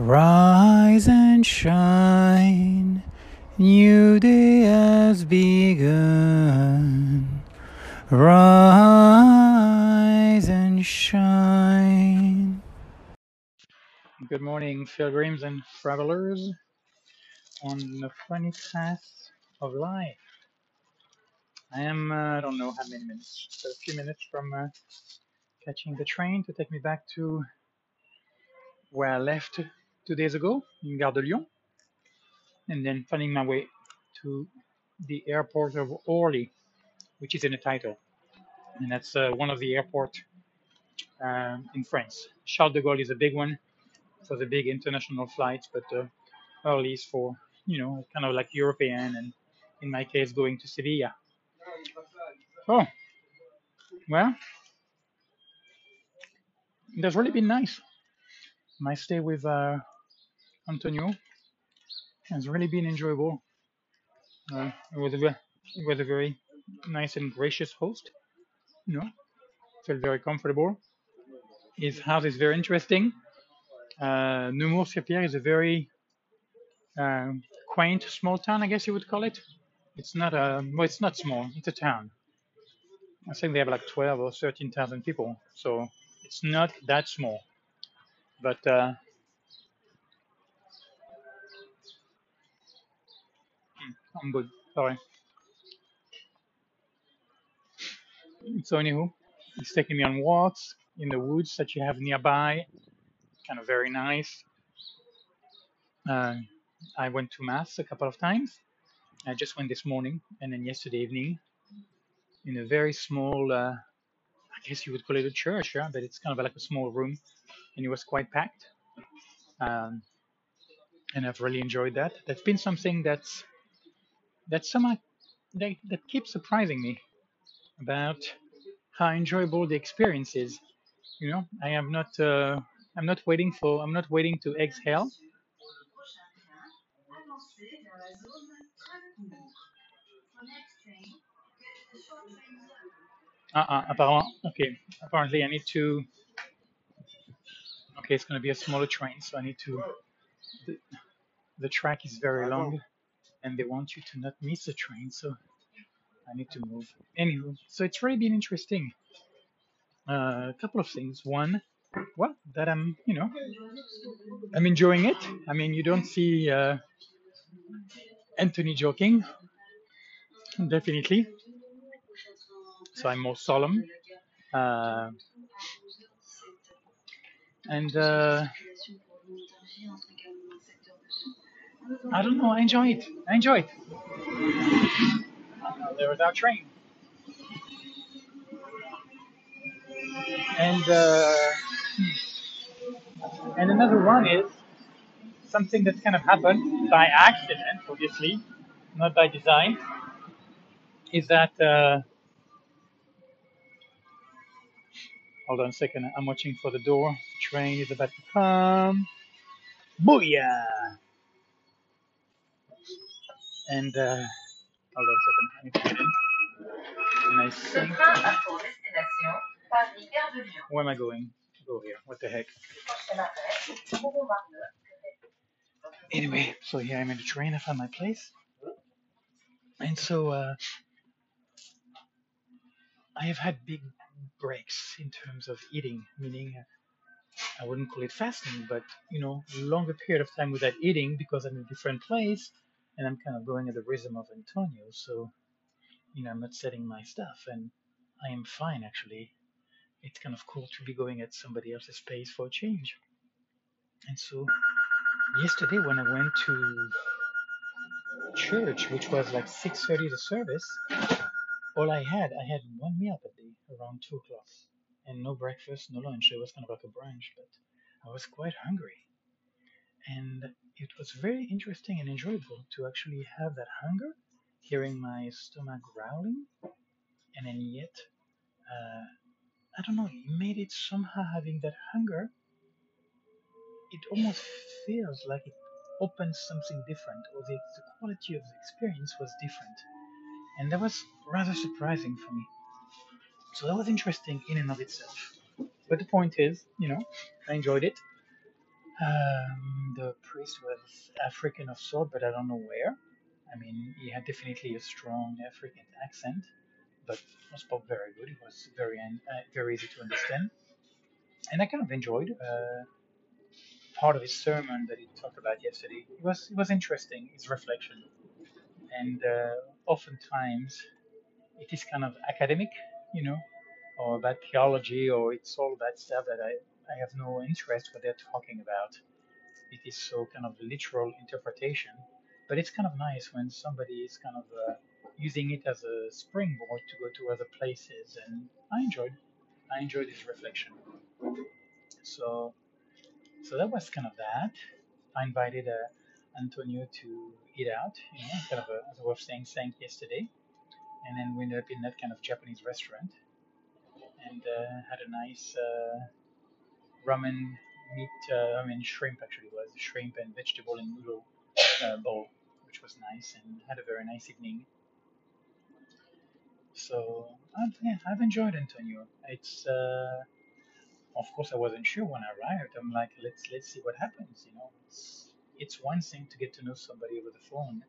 Rise and shine, new day has begun. Rise and shine. Good morning, pilgrims and travelers on the funny path of life. I am, uh, I don't know how many minutes, but a few minutes from uh, catching the train to take me back to where I left two days ago in Gare de Lyon, and then finding my way to the airport of Orly, which is in the title. And that's uh, one of the airports um, in France. Charles de Gaulle is a big one for the big international flights, but uh, Orly is for, you know, kind of like European, and in my case, going to Sevilla. Oh, well, it has really been nice. My stay with uh, Antonio has really been enjoyable. Uh, it was a it was a very nice and gracious host. You know, felt very comfortable. His house is very interesting. Uh, Nemours-Saint-Pierre is a very uh, quaint small town, I guess you would call it. It's not a well, it's not small. It's a town. I think they have like 12 or 13,000 people, so it's not that small. But uh, I'm good. Sorry. So anywho, he's taking me on walks in the woods that you have nearby. Kind of very nice. Uh, I went to mass a couple of times. I just went this morning and then yesterday evening in a very small, uh, I guess you would call it a church, yeah, but it's kind of like a small room, and it was quite packed. Um, and I've really enjoyed that. That's been something that's that's somehow that, that keeps surprising me about how enjoyable the experience is. You know, I am not uh, I'm not waiting for I'm not waiting to exhale. Uh-uh, apparently, okay. Apparently, I need to. Okay, it's going to be a smaller train, so I need to. The, the track is very long, and they want you to not miss the train, so I need to move. Anywho, so it's really been interesting. Uh, a couple of things. One, well, that I'm, you know, I'm enjoying it. I mean, you don't see uh, Anthony joking, definitely. So I'm more solemn. Uh, and uh, I don't know. I enjoy it. I enjoy it. Uh, there was our train, and uh, and another one is something that kind of happened by accident, obviously, not by design. Is that uh, hold on a second? I'm watching for the door. Train is about to come. Booyah! And uh, hold on a second. I need to get in. And I think. train a pour destination Paris-Gare de Lyon. Where am I going? To go here. What the heck? Prochaine arrêt, Montmorency. Anyway, so here I'm in the train. I found my place. And so uh, I have had big breaks in terms of eating, meaning uh, I wouldn't call it fasting, but you know, longer period of time without eating because I'm in a different place and I'm kind of going at the rhythm of Antonio. So, you know, I'm not setting my stuff and I am fine actually. It's kind of cool to be going at somebody else's pace for a change. And so, yesterday when I went to church, which was like 6:30 the service, all I had, I had one meal per day around two o'clock, and no breakfast, no lunch. It was kind of like a brunch, but I was quite hungry, and it was very interesting and enjoyable to actually have that hunger, hearing my stomach growling, and then yet, uh, I don't know, it made it somehow having that hunger. It almost feels like it opens something different, or the, the quality of the experience was different. And that was rather surprising for me. So that was interesting in and of itself. But the point is, you know, I enjoyed it. Um, the priest was African of sort, but I don't know where. I mean, he had definitely a strong African accent, but he spoke very good. He was very uh, very easy to understand, and I kind of enjoyed uh, part of his sermon that he talked about yesterday. It was it was interesting his reflection, and uh, oftentimes it is kind of academic, you know, or about theology, or it's all that stuff that I I have no interest what they're talking about. It is so kind of literal interpretation, but it's kind of nice when somebody is kind of uh, using it as a springboard to go to other places, and I enjoyed I enjoyed his reflection. So so that was kind of that. I invited uh, Antonio to eat out, you know, kind of a, as I was saying, saying yesterday, and then we ended up in that kind of Japanese restaurant and uh, had a nice uh, ramen meat, uh, I mean shrimp actually was shrimp and vegetable and noodle uh, bowl, which was nice, and had a very nice evening. So um, yeah, I've enjoyed Antonio. It's uh, of course I wasn't sure when I arrived. I'm like, let's let's see what happens. You know, it's it's one thing to get to know somebody over the phone.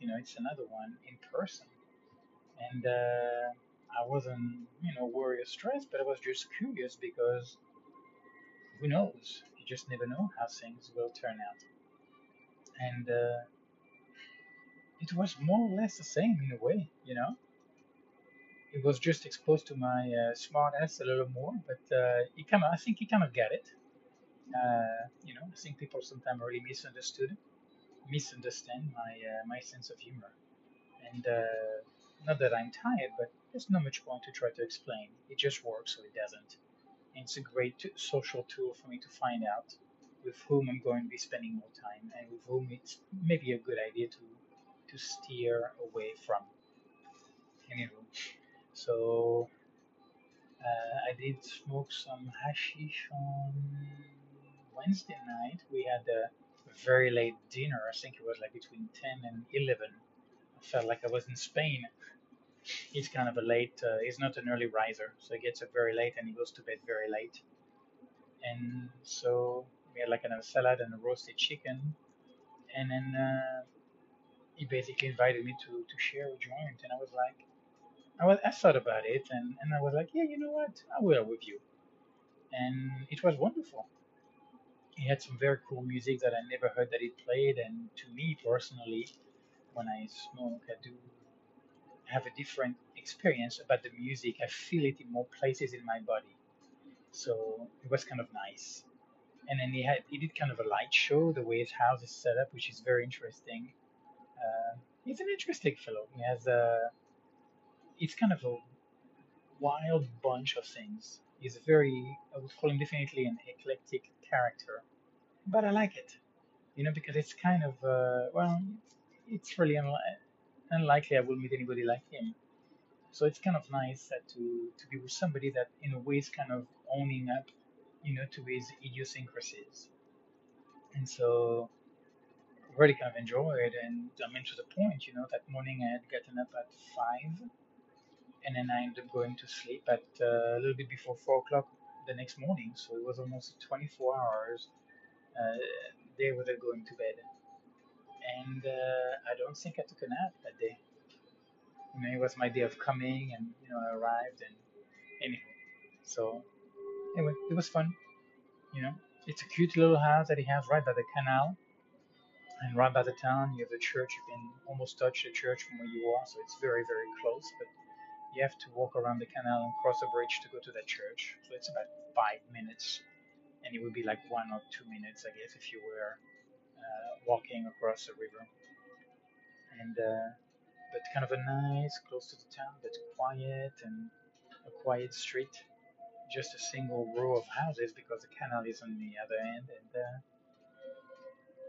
You know, it's another one in person. And uh, I wasn't, you know, worried or stressed, but I was just curious because who knows? You just never know how things will turn out. And uh, it was more or less the same in a way, you know. It was just exposed to my uh, smart ass a little more, but uh, he kind of, I think he kind of got it. Uh, you know, I think people sometimes really misunderstood, misunderstand my uh, my sense of humor, and uh, not that I'm tired, but there's not much point to try to explain. It just works, or it doesn't. It's a great social tool for me to find out with whom I'm going to be spending more time, and with whom it's maybe a good idea to to steer away from. Anyway, so uh, I did smoke some hashish on Wednesday night. We had a very late dinner. I think it was like between 10 and 11. I felt like I was in Spain. He's kind of a late, uh, he's not an early riser, so he gets up very late and he goes to bed very late. And so we had like a salad and a roasted chicken. And then uh, he basically invited me to, to share a joint. And I was like, I, was, I thought about it and, and I was like, yeah, you know what? I will with you. And it was wonderful he had some very cool music that I never heard that he played. And to me personally, when I smoke, I do have a different experience about the music. I feel it in more places in my body. So it was kind of nice. And then he had he did kind of a light show, the way his house is set up, which is very interesting. Uh, he's an interesting fellow. He has a it's kind of a wild bunch of things. He's a very I would call him definitely an eclectic character, but I like it, you know, because it's kind of uh, well, it's really unli- unlikely I will meet anybody like him. So it's kind of nice that to to be with somebody that in a way is kind of owning up, you know, to his idiosyncrasies, and so really kind of enjoyed. And I mean, to the point, you know, that morning I had gotten up at five, and then I ended up going to sleep at uh, a little bit before four o'clock the next morning. So it was almost 24 hours uh, there without going to bed. And uh, I don't think I took a nap that day. You know, it was my day of coming, and you know, I arrived, and anyway. So anyway, it was fun. You know, it's a cute little house that he has right by the canal, and right by the town. You have the church. You can almost touch the church from where you are, so it's very, very close. But you have to walk around the canal and cross a bridge to go to that church. So it's about five minutes, and it would be like one or two minutes, I guess, if you were walking across the river. And uh, but kind of a nice, close to the town, but quiet and a quiet street. Just a single row of houses because the canal is on the other end, and uh,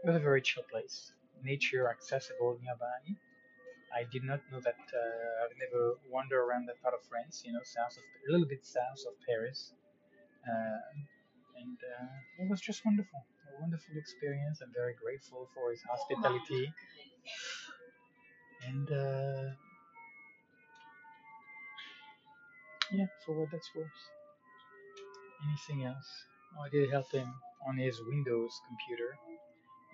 it was a very chill place. Nature accessible nearby, I did not know that. Uh, I've never wandered around that part of France. You know, south of a little bit south of Paris, uh, and uh, it was just wonderful. A wonderful experience. I'm very grateful for his hospitality, and uh, yeah, for what that's worth. Anything else? Oh, I did help him on his Windows computer.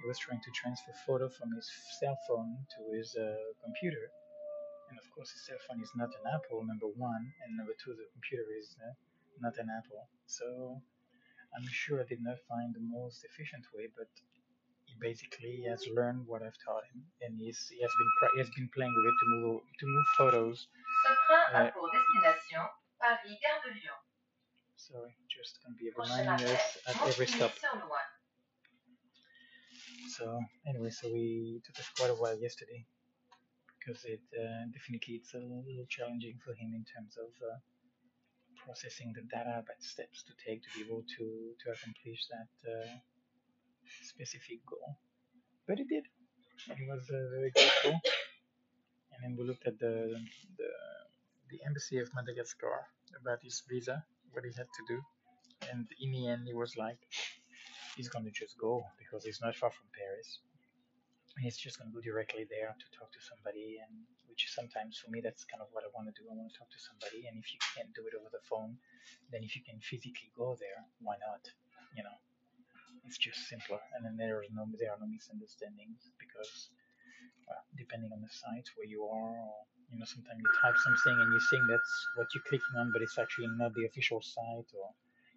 He was trying to transfer photo from his cell phone to his uh, computer, and of course his cell phone is not an Apple, number one, and number two, the computer is uh, not an Apple. So I'm sure I did not find the most efficient way, but he basically has learned what I've taught him, and he's, he has been he has been playing with it to move to move photos. Ce train a pour destination Paris Gare de Lyon. Sorry, just gonna be reminding us at every stop. So anyway, so we took us quite a while yesterday because it uh, definitely it's a little challenging for him in terms of uh, processing the data, but steps to take to be able to to accomplish that uh, specific goal. But he did, he was uh, very grateful. And then we looked at the the the embassy of Madagascar about his visa, what he had to do, and in the end, he was like, he's going to just go because he's not far from Paris. He's just going to go directly there to talk to somebody, and which sometimes for me that's kind of what I want to do. I want to talk to somebody, and if you can't do it over the phone, then if you can physically go there, why not? You know, it's just simpler, and then there is no there are no misunderstandings because well, depending on the site where you are, or you know, sometimes you type something and you think that's what you're clicking on, but it's actually not the official site, or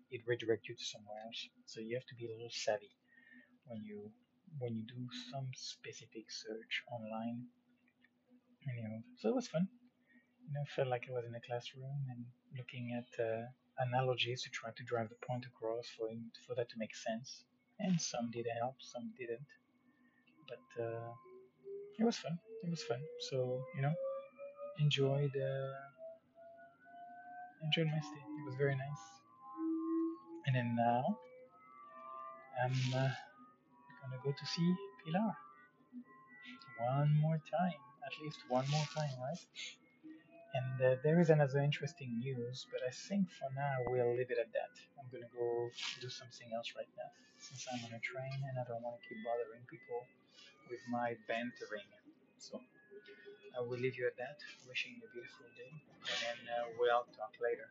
it redirects you to somewhere else. So you have to be a little savvy when you when you do some specific search online. Know, so it was fun. You know, felt like I was in a classroom and looking at uh, analogies to try to drive the point across for him, for that to make sense. And some did help, some didn't. But uh, it was fun. It was fun. So you know, enjoyed uh, enjoyed my stay. It was very nice. And then now I'm uh, gonna go to see Pilar. One more time, at least one more time, right? And uh, there is another interesting news, but I think for now we'll leave it at that. I'm gonna go do something else right now, since I'm on a train and I don't want to keep bothering people with my bantering. So I will leave you at that, wishing you a beautiful day, and uh, we'll talk later.